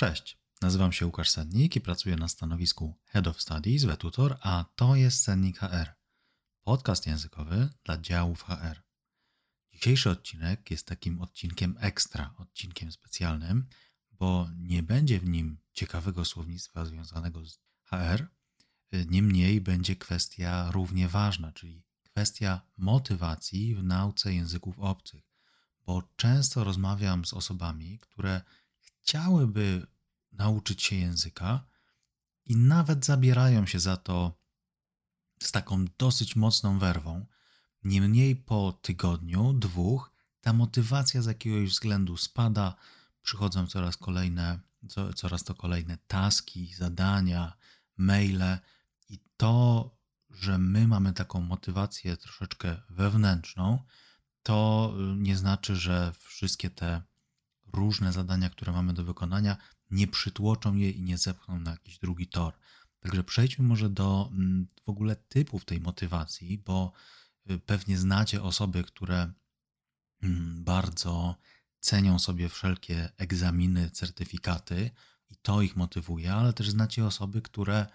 Cześć, nazywam się Łukasz Sednik i pracuję na stanowisku Head of Studies w Tutor, a to jest Sednik HR, podcast językowy dla działów HR. Dzisiejszy odcinek jest takim odcinkiem ekstra, odcinkiem specjalnym, bo nie będzie w nim ciekawego słownictwa związanego z HR, niemniej będzie kwestia równie ważna, czyli kwestia motywacji w nauce języków obcych, bo często rozmawiam z osobami, które chciałyby nauczyć się języka i nawet zabierają się za to z taką dosyć mocną werwą. Niemniej po tygodniu, dwóch, ta motywacja z jakiegoś względu spada, przychodzą coraz kolejne, coraz to kolejne taski, zadania, maile i to, że my mamy taką motywację troszeczkę wewnętrzną, to nie znaczy, że wszystkie te różne zadania, które mamy do wykonania, nie przytłoczą je i nie zepchną na jakiś drugi tor. Także przejdźmy może do mm, w ogóle typów tej motywacji, bo y, pewnie znacie osoby, które mm, bardzo cenią sobie wszelkie egzaminy, certyfikaty i to ich motywuje, ale też znacie osoby, które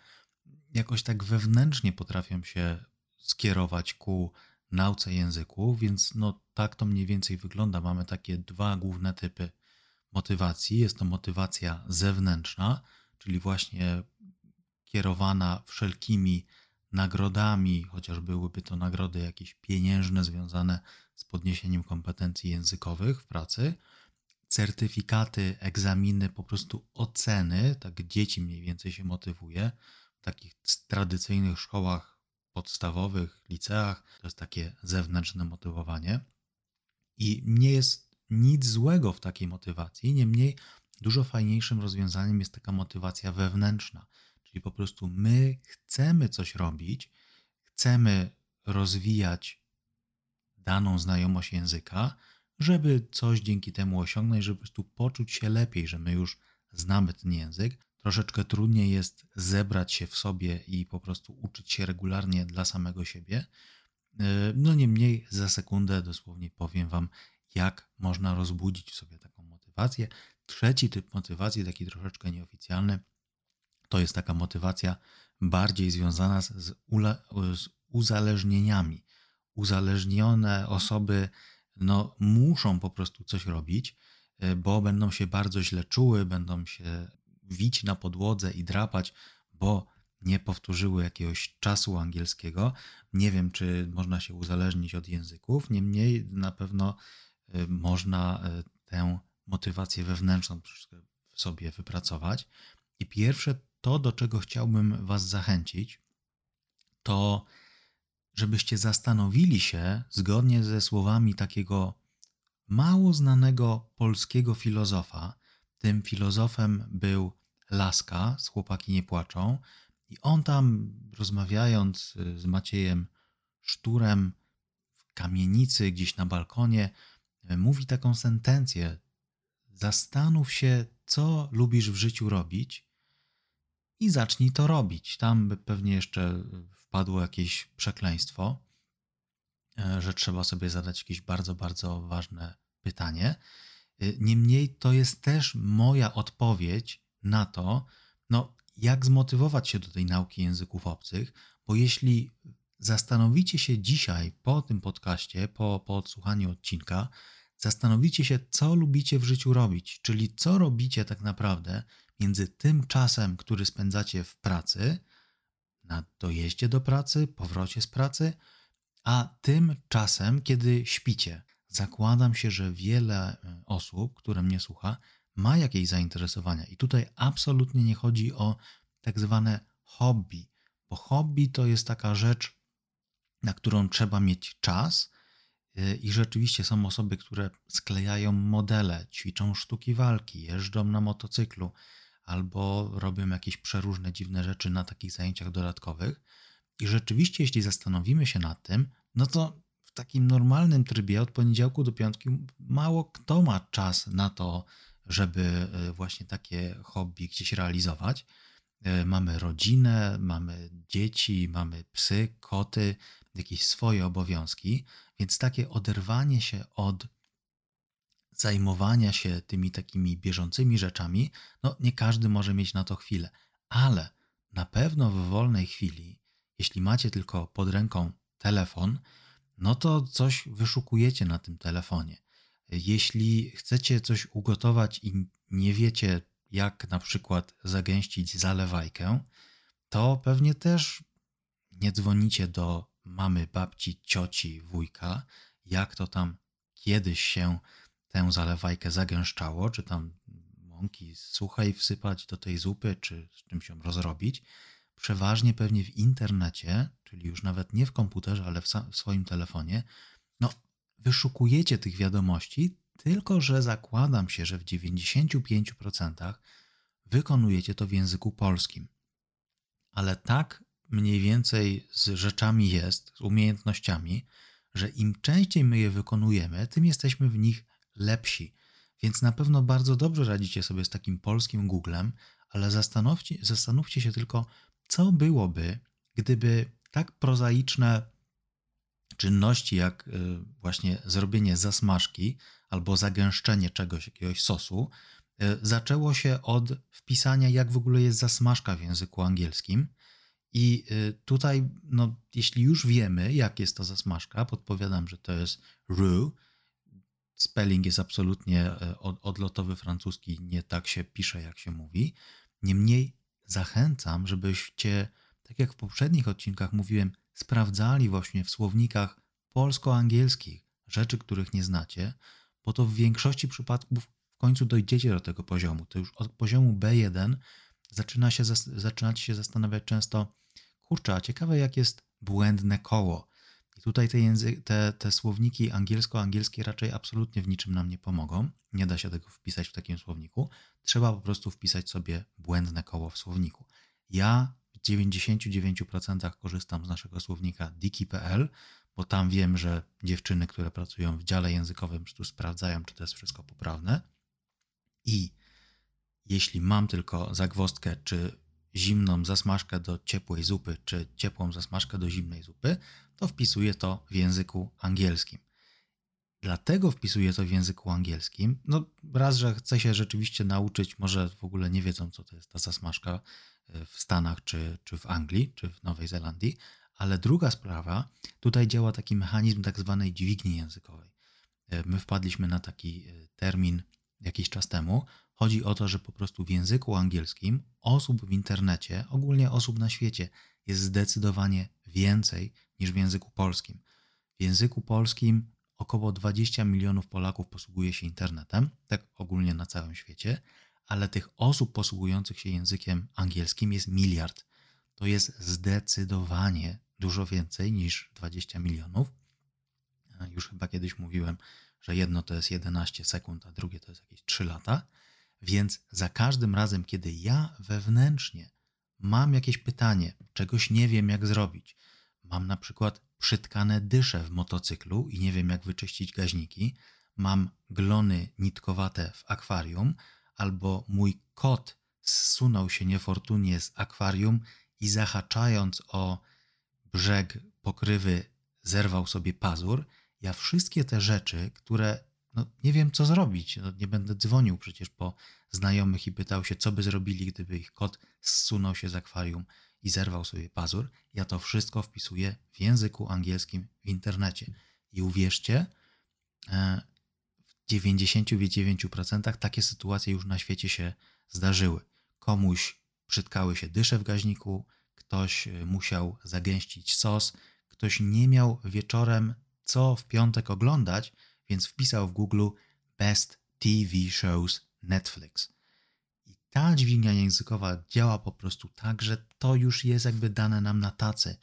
jakoś tak wewnętrznie potrafią się skierować ku nauce języków, więc no tak to mniej więcej wygląda. Mamy takie dwa główne typy motywacji. Jest to motywacja zewnętrzna, czyli właśnie kierowana wszelkimi nagrodami, chociaż byłyby to nagrody jakieś pieniężne związane z podniesieniem kompetencji językowych w pracy, certyfikaty, egzaminy, po prostu oceny, tak dzieci mniej więcej się motywuje. W takich tradycyjnych szkołach podstawowych, liceach to jest takie zewnętrzne motywowanie. I nie jest nic złego w takiej motywacji, niemniej dużo fajniejszym rozwiązaniem jest taka motywacja wewnętrzna, czyli po prostu my chcemy coś robić, chcemy rozwijać daną znajomość języka, żeby coś dzięki temu osiągnąć, żeby po prostu poczuć się lepiej, że my już znamy ten język. Troszeczkę trudniej jest zebrać się w sobie i po prostu uczyć się regularnie dla samego siebie. No niemniej za sekundę dosłownie powiem Wam, jak można rozbudzić w sobie taką motywację. Trzeci typ motywacji, taki troszeczkę nieoficjalny, to jest taka motywacja bardziej związana z, z uzależnieniami. Uzależnione osoby no, muszą po prostu coś robić, e, bo będą się bardzo źle czuły, będą się wić na podłodze i drapać, bo nie powtórzyły jakiegoś czasu angielskiego. Nie wiem, czy można się uzależnić od języków, niemniej na pewno Y, można y, tę motywację wewnętrzną w sobie wypracować. I pierwsze to, do czego chciałbym Was zachęcić, to żebyście zastanowili się zgodnie ze słowami takiego mało znanego polskiego filozofa. Tym filozofem był Laska z Chłopaki nie płaczą. I on tam, rozmawiając y, z Maciejem Szturem w kamienicy gdzieś na balkonie, mówi taką sentencję: Zastanów się, co lubisz w życiu robić i zacznij to robić. Tam pewnie jeszcze wpadło jakieś przekleństwo, e, że trzeba sobie zadać jakieś bardzo, bardzo ważne pytanie. E, niemniej to jest też moja odpowiedź na to, no, jak zmotywować się do tej nauki języków obcych, bo jeśli zastanowicie się dzisiaj po tym podcaście, po, po odsłuchaniu odcinka, zastanowicie się, co lubicie w życiu robić, czyli co robicie tak naprawdę między tym czasem, który spędzacie w pracy, na dojeździe do pracy, powrocie z pracy, a tym czasem, kiedy śpicie. Zakładam się, że wiele e, osób, które mnie słucha, ma jakieś zainteresowania. I tutaj absolutnie nie chodzi o tak zwane hobby, bo hobby to jest taka rzecz, na którą trzeba mieć czas, i rzeczywiście są osoby, które sklejają modele, ćwiczą sztuki walki, jeżdżą na motocyklu albo robią jakieś przeróżne dziwne rzeczy na takich zajęciach dodatkowych. I rzeczywiście, jeśli zastanowimy się nad tym, no to w takim normalnym trybie od poniedziałku do piątku mało kto ma czas na to, żeby e, właśnie takie hobby gdzieś realizować. E, mamy rodzinę, mamy dzieci, mamy psy, koty, jakieś swoje obowiązki, więc takie oderwanie się od zajmowania się tymi takimi bieżącymi rzeczami, no nie każdy może mieć na to chwilę, ale na pewno w wolnej chwili, jeśli macie tylko pod ręką telefon, no to coś wyszukujecie na tym telefonie. Jeśli chcecie coś ugotować i nie wiecie, jak na przykład zagęścić zalewajkę, to pewnie też nie dzwonicie do mamy, babci, cioci, wujka, jak to tam kiedyś się tę zalewajkę zagęszczało, czy tam mąki suchej wsypać do tej zupy, czy z czymś ją rozrobić. Przeważnie pewnie w internecie, czyli już nawet nie w komputerze, ale w, w swoim telefonie, no wyszukujecie tych wiadomości, tylko że zakładam się, że w 95% wykonujecie to w języku polskim. Ale tak mniej więcej z rzeczami jest, z umiejętnościami, że im częściej my je wykonujemy, tym jesteśmy w nich lepsi. Więc na pewno bardzo dobrze radzicie sobie z takim polskim Googlem, ale zastanówcie, zastanówcie się tylko, co byłoby, gdyby tak prozaiczne czynności jak y, właśnie zrobienie zasmażki albo zagęszczenie czegoś, jakiegoś sosu, y, zaczęło się od wpisania, jak w ogóle jest zasmażka w języku angielskim. I y, tutaj, no, jeśli już wiemy, jak jest to zasmażka, podpowiadam, że to jest roux. Spelling jest absolutnie odlotowy francuski, nie tak się pisze, jak się mówi. Niemniej zachęcam, żebyście, tak jak w poprzednich odcinkach mówiłem, sprawdzali właśnie w słownikach polsko-angielskich rzeczy, których nie znacie, bo to w większości przypadków w końcu dojdziecie do tego poziomu. To już od poziomu B1 zaczyna się, zaczynacie się zastanawiać często, kurczę, a ciekawe jak jest błędne koło. I tutaj te, języ- te, te słowniki angielsko-angielskie raczej absolutnie w niczym nam nie pomogą. Nie da się tego wpisać w takim słowniku. Trzeba po prostu wpisać sobie błędne koło w słowniku. Ja w 99% korzystam z naszego słownika diki.pl, bo tam wiem, że dziewczyny, które pracują w dziale językowym, tu sprawdzają, czy to jest wszystko poprawne. I jeśli mam tylko zagwostkę, czy zimną zasmażkę do ciepłej zupy, czy ciepłą zasmażkę do zimnej zupy, to wpisuję to w języku angielskim. Dlatego wpisuję to w języku angielskim. No, raz, że chcę się rzeczywiście nauczyć, może w ogóle nie wiedzą, co to jest ta zasmażka e, w Stanach, czy, czy w Anglii, czy w Nowej Zelandii, ale druga sprawa, tutaj działa taki mechanizm tak zwanej dźwigni językowej. E, my wpadliśmy na taki e, termin jakiś czas temu. Chodzi o to, że po prostu w języku angielskim osób w internecie, ogólnie osób na świecie, jest zdecydowanie więcej niż w języku polskim. W języku polskim około 20 milionów Polaków posługuje się internetem, tak ogólnie na całym świecie, ale tych osób posługujących się językiem angielskim jest miliard. To jest zdecydowanie dużo więcej niż 20 milionów. Już chyba kiedyś mówiłem, że jedno to jest 11 sekund, a drugie to jest jakieś 3 lata. Więc za każdym razem, kiedy ja wewnętrznie mam jakieś pytanie, czegoś nie wiem, jak zrobić, mam na przykład przytkane dysze w motocyklu i nie wiem, jak wyczyścić gaźniki, mam glony nitkowate w akwarium, albo mój kot zsunął się niefortunnie z akwarium i zahaczając o brzeg pokrywy zerwał sobie pazur. Ja wszystkie te rzeczy, które no, nie wiem co zrobić, no, nie będę dzwonił przecież po znajomych i pytał się, co by zrobili, gdyby ich kot zsunął się z akwarium i zerwał sobie pazur. Ja to wszystko wpisuję w języku angielskim w internecie. I uwierzcie, e, w 99% takie sytuacje już na świecie się zdarzyły. Komuś przytkały się dysze w gaźniku, ktoś e, musiał zagęścić sos, ktoś nie miał wieczorem co w piątek oglądać, więc wpisał w Google Best TV Shows Netflix. I ta dźwignia językowa działa po prostu tak, że to już jest jakby dane nam na tacy.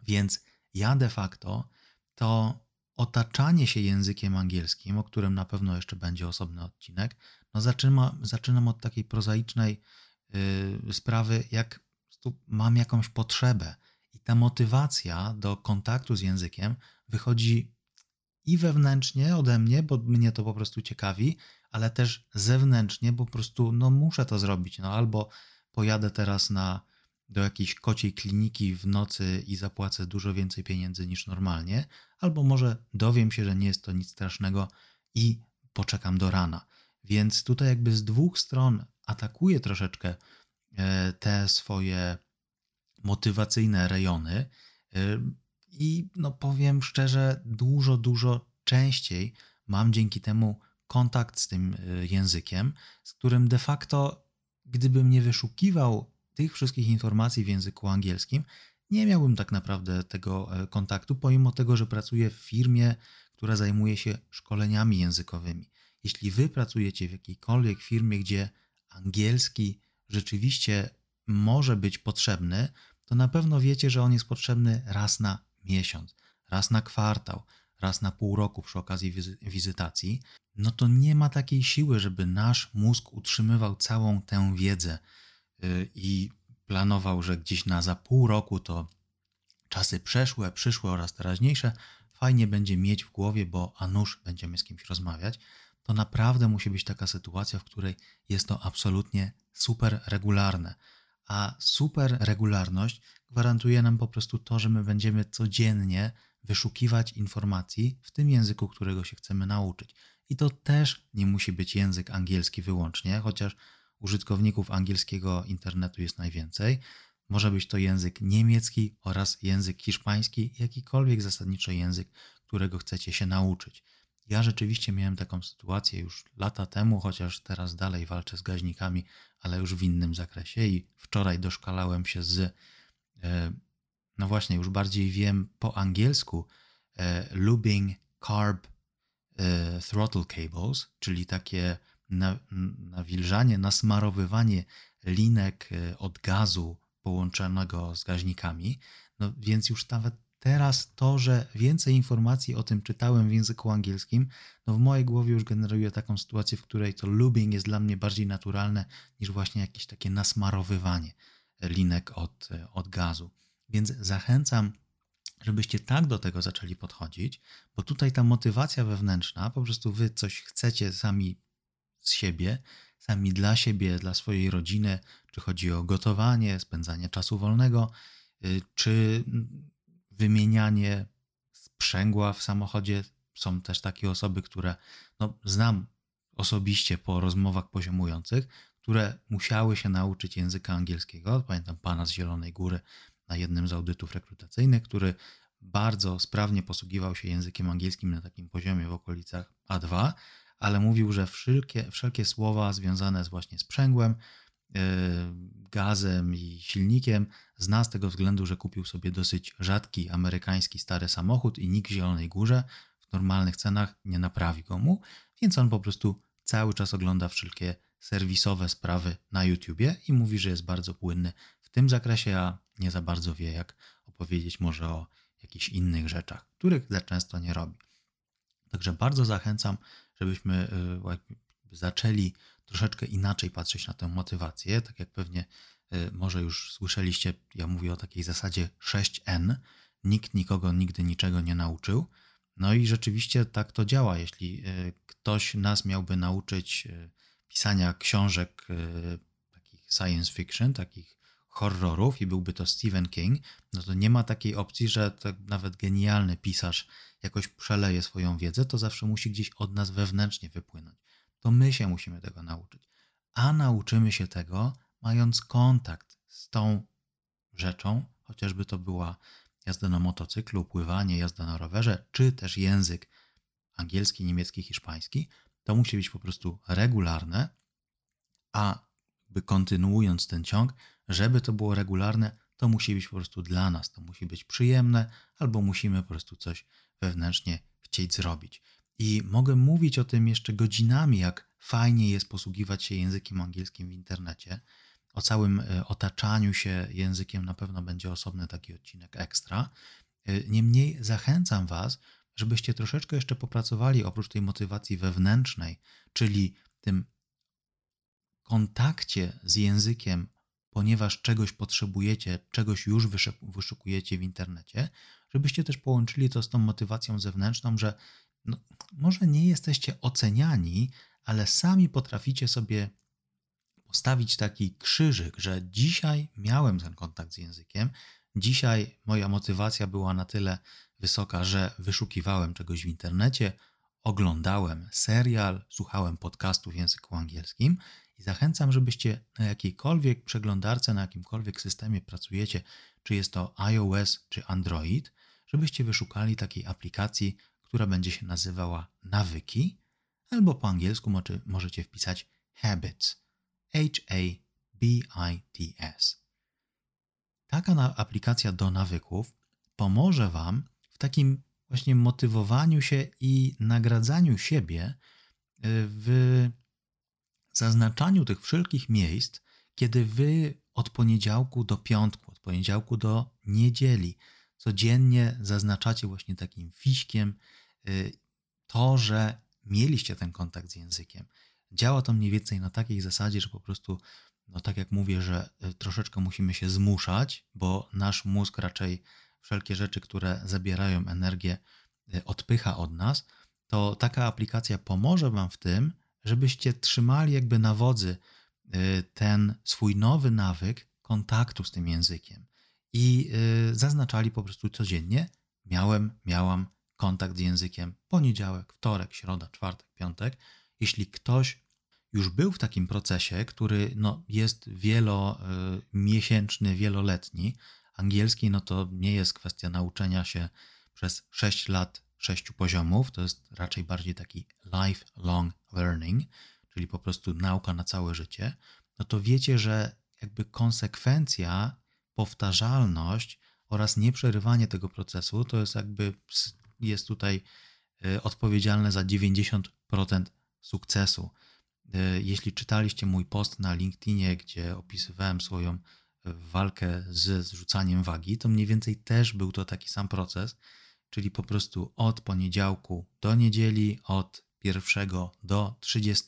Więc ja de facto to otaczanie się językiem angielskim, o którym na pewno jeszcze będzie osobny odcinek, no zaczynam, zaczynam od takiej prozaicznej yy, sprawy, jak mam jakąś potrzebę. I ta motywacja do kontaktu z językiem wychodzi i wewnętrznie ode mnie, bo mnie to po prostu ciekawi, ale też zewnętrznie, bo po prostu no, muszę to zrobić. No, albo pojadę teraz na, do jakiejś kociej kliniki w nocy i zapłacę dużo więcej pieniędzy niż normalnie, albo może dowiem się, że nie jest to nic strasznego i poczekam do rana. Więc tutaj jakby z dwóch stron atakuję troszeczkę e, te swoje motywacyjne rejony e, i no powiem szczerze, dużo, dużo częściej mam dzięki temu kontakt z tym e, językiem, z którym de facto, gdybym nie wyszukiwał tych wszystkich informacji w języku angielskim, nie miałbym tak naprawdę tego kontaktu, pomimo tego, że pracuję w firmie, która zajmuje się szkoleniami językowymi. Jeśli wy pracujecie w jakiejkolwiek firmie, gdzie angielski rzeczywiście może być potrzebny, to na pewno wiecie, że on jest potrzebny raz na miesiąc, raz na kwartał, raz na pół roku przy okazji wizytacji, no to nie ma takiej siły, żeby nasz mózg utrzymywał całą tę wiedzę y, i planował, że gdzieś na za pół roku to czasy przeszłe, przyszłe oraz teraźniejsze fajnie będzie mieć w głowie, bo a nuż będziemy z kimś rozmawiać to naprawdę musi być taka sytuacja, w której jest to absolutnie super regularne. A super regularność gwarantuje nam po prostu to, że my będziemy codziennie wyszukiwać informacji w tym języku, którego się chcemy nauczyć. I to też nie musi być język angielski wyłącznie, chociaż użytkowników angielskiego internetu jest najwięcej. Może być to język niemiecki oraz język hiszpański, jakikolwiek zasadniczo język, którego chcecie się nauczyć. Ja rzeczywiście miałem taką sytuację już lata temu, chociaż teraz dalej walczę z gaźnikami, ale już w innym zakresie i wczoraj doszkalałem się z, e, no właśnie, już bardziej wiem po angielsku, e, lubing carb e, throttle cables, czyli takie nawilżanie, nasmarowywanie linek od gazu połączonego z gaźnikami. No więc już nawet Teraz to, że więcej informacji o tym czytałem w języku angielskim, no w mojej głowie już generuje taką sytuację, w której to lubing jest dla mnie bardziej naturalne niż właśnie jakieś takie nasmarowywanie linek od, od gazu. Więc zachęcam, żebyście tak do tego zaczęli podchodzić, bo tutaj ta motywacja wewnętrzna, po prostu wy coś chcecie sami z siebie, sami dla siebie, dla swojej rodziny, czy chodzi o gotowanie, spędzanie czasu wolnego, y, czy wymienianie sprzęgła w samochodzie. Są też takie osoby, które no, znam osobiście po rozmowach poziomujących, które musiały się nauczyć języka angielskiego. Pamiętam pana z Zielonej Góry na jednym z audytów rekrutacyjnych, który bardzo sprawnie posługiwał się językiem angielskim na takim poziomie w okolicach A2, ale mówił, że wszelkie, wszelkie słowa związane z właśnie sprzęgłem, gazem i silnikiem Zna z tego względu, że kupił sobie dosyć rzadki amerykański stary samochód i nikt w Zielonej Górze w normalnych cenach nie naprawi go mu, więc on po prostu cały czas ogląda wszelkie serwisowe sprawy na YouTubie i mówi, że jest bardzo płynny w tym zakresie, a nie za bardzo wie, jak opowiedzieć może o jakichś innych rzeczach, których za często nie robi. Także bardzo zachęcam, żebyśmy y, zaczęli troszeczkę inaczej patrzeć na tę motywację, tak jak pewnie Y, może już słyszeliście, ja mówię o takiej zasadzie 6N. Nikt nikogo nigdy niczego nie nauczył. No i rzeczywiście tak to działa. Jeśli y, ktoś nas miałby nauczyć y, pisania książek takich science fiction, takich horrorów i byłby to Stephen King, no to nie ma takiej opcji, że nawet genialny pisarz jakoś przeleje swoją wiedzę, to zawsze musi gdzieś od nas wewnętrznie wypłynąć. To my się musimy tego nauczyć. A nauczymy się tego mając kontakt z tą rzeczą, chociażby to była jazda na motocyklu, pływanie, jazda na rowerze, czy też język angielski, niemiecki, hiszpański, to musi być po prostu regularne, a by kontynuując ten ciąg, żeby to było regularne, to musi być po prostu dla nas, to musi być przyjemne, albo musimy po prostu coś wewnętrznie chcieć zrobić. I mogę mówić o tym jeszcze godzinami, jak fajnie jest posługiwać się językiem angielskim w internecie, o całym e, otaczaniu się językiem na pewno będzie osobny taki odcinek ekstra. E, niemniej zachęcam Was, żebyście troszeczkę jeszcze popracowali oprócz tej motywacji wewnętrznej, czyli tym kontakcie z językiem, ponieważ czegoś potrzebujecie, czegoś już wyszukujecie w internecie, żebyście też połączyli to z tą motywacją zewnętrzną, że no, może nie jesteście oceniani, ale sami potraficie sobie postawić taki krzyżyk, że dzisiaj miałem ten kontakt z językiem, dzisiaj moja motywacja była na tyle wysoka, że wyszukiwałem czegoś w internecie, oglądałem serial, słuchałem podcastu w języku angielskim i zachęcam, żebyście na jakiejkolwiek przeglądarce, na jakimkolwiek systemie pracujecie, czy jest to iOS czy Android, żebyście wyszukali takiej aplikacji, która będzie się nazywała Nawyki, albo po angielsku możecie wpisać Habits. H-A-B-I-T-S. Taka aplikacja do nawyków pomoże Wam w takim właśnie motywowaniu się i nagradzaniu siebie y, w zaznaczaniu tych wszelkich miejsc, kiedy Wy od poniedziałku do piątku, od poniedziałku do niedzieli codziennie zaznaczacie właśnie takim fiśkiem y, to, że mieliście ten kontakt z językiem. Działa to mniej więcej na takiej zasadzie, że po prostu, no tak jak mówię, że y, troszeczkę musimy się zmuszać, bo nasz mózg raczej wszelkie rzeczy, które zabierają energię, y, odpycha od nas, to taka aplikacja pomoże Wam w tym, żebyście trzymali jakby na wodzy ten swój nowy nawyk kontaktu z tym językiem i zaznaczali po prostu codziennie: miałem, miałam kontakt z językiem poniedziałek, wtorek, środa, czwartek, piątek. Jeśli ktoś już był w takim procesie, który no, jest wielomiesięczny, wieloletni, angielski no to nie jest kwestia nauczenia się przez 6 lat, 6 poziomów, to jest raczej bardziej taki lifelong learning, czyli po prostu nauka na całe życie, no to wiecie, że jakby konsekwencja, powtarzalność oraz nieprzerywanie tego procesu to jest jakby jest tutaj e, odpowiedzialne za 90% sukcesu. E, jeśli czytaliście mój post na LinkedInie, gdzie opisywałem swoją e, walkę z zrzucaniem wagi, to mniej więcej też był to taki sam proces, czyli po prostu od poniedziałku do niedzieli, od pierwszego do 30,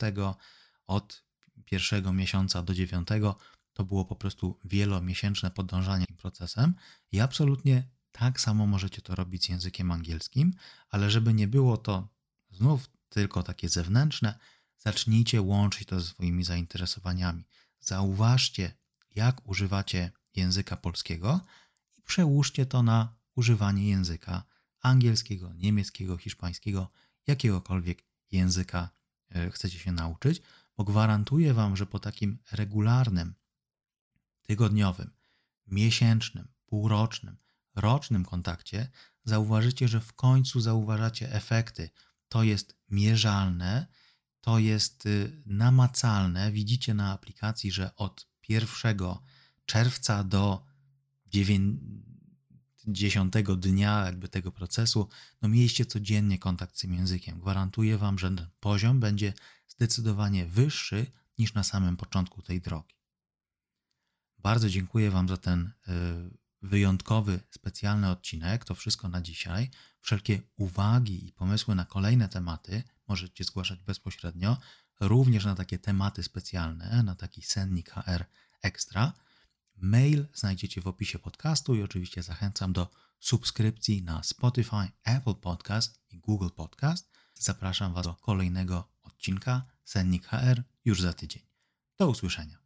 od pierwszego miesiąca do dziewiątego, to było po prostu wielomiesięczne podążanie tym procesem i absolutnie tak samo możecie to robić z językiem angielskim, ale żeby nie było to znów tylko takie zewnętrzne, zacznijcie łączyć to ze swoimi zainteresowaniami. Zauważcie, jak używacie języka polskiego i przełóżcie to na używanie języka angielskiego, niemieckiego, hiszpańskiego, jakiegokolwiek języka e, chcecie się nauczyć, bo gwarantuję Wam, że po takim regularnym, tygodniowym, miesięcznym, półrocznym, rocznym kontakcie zauważycie, że w końcu zauważacie efekty. To jest mierzalne, to jest y, namacalne. Widzicie na aplikacji, że od 1 czerwca do 10 dnia jakby tego procesu, no mieliście codziennie kontakt z tym językiem. Gwarantuję Wam, że ten poziom będzie zdecydowanie wyższy niż na samym początku tej drogi. Bardzo dziękuję Wam za ten y, wyjątkowy, specjalny odcinek. To wszystko na dzisiaj. Wszelkie uwagi i pomysły na kolejne tematy możecie zgłaszać bezpośrednio, również na takie tematy specjalne, na taki sennik HR Extra. Mail znajdziecie w opisie podcastu i oczywiście zachęcam do subskrypcji na Spotify, Apple Podcast i Google Podcast. Zapraszam Was do kolejnego odcinka Sennik HR już za tydzień. Do usłyszenia.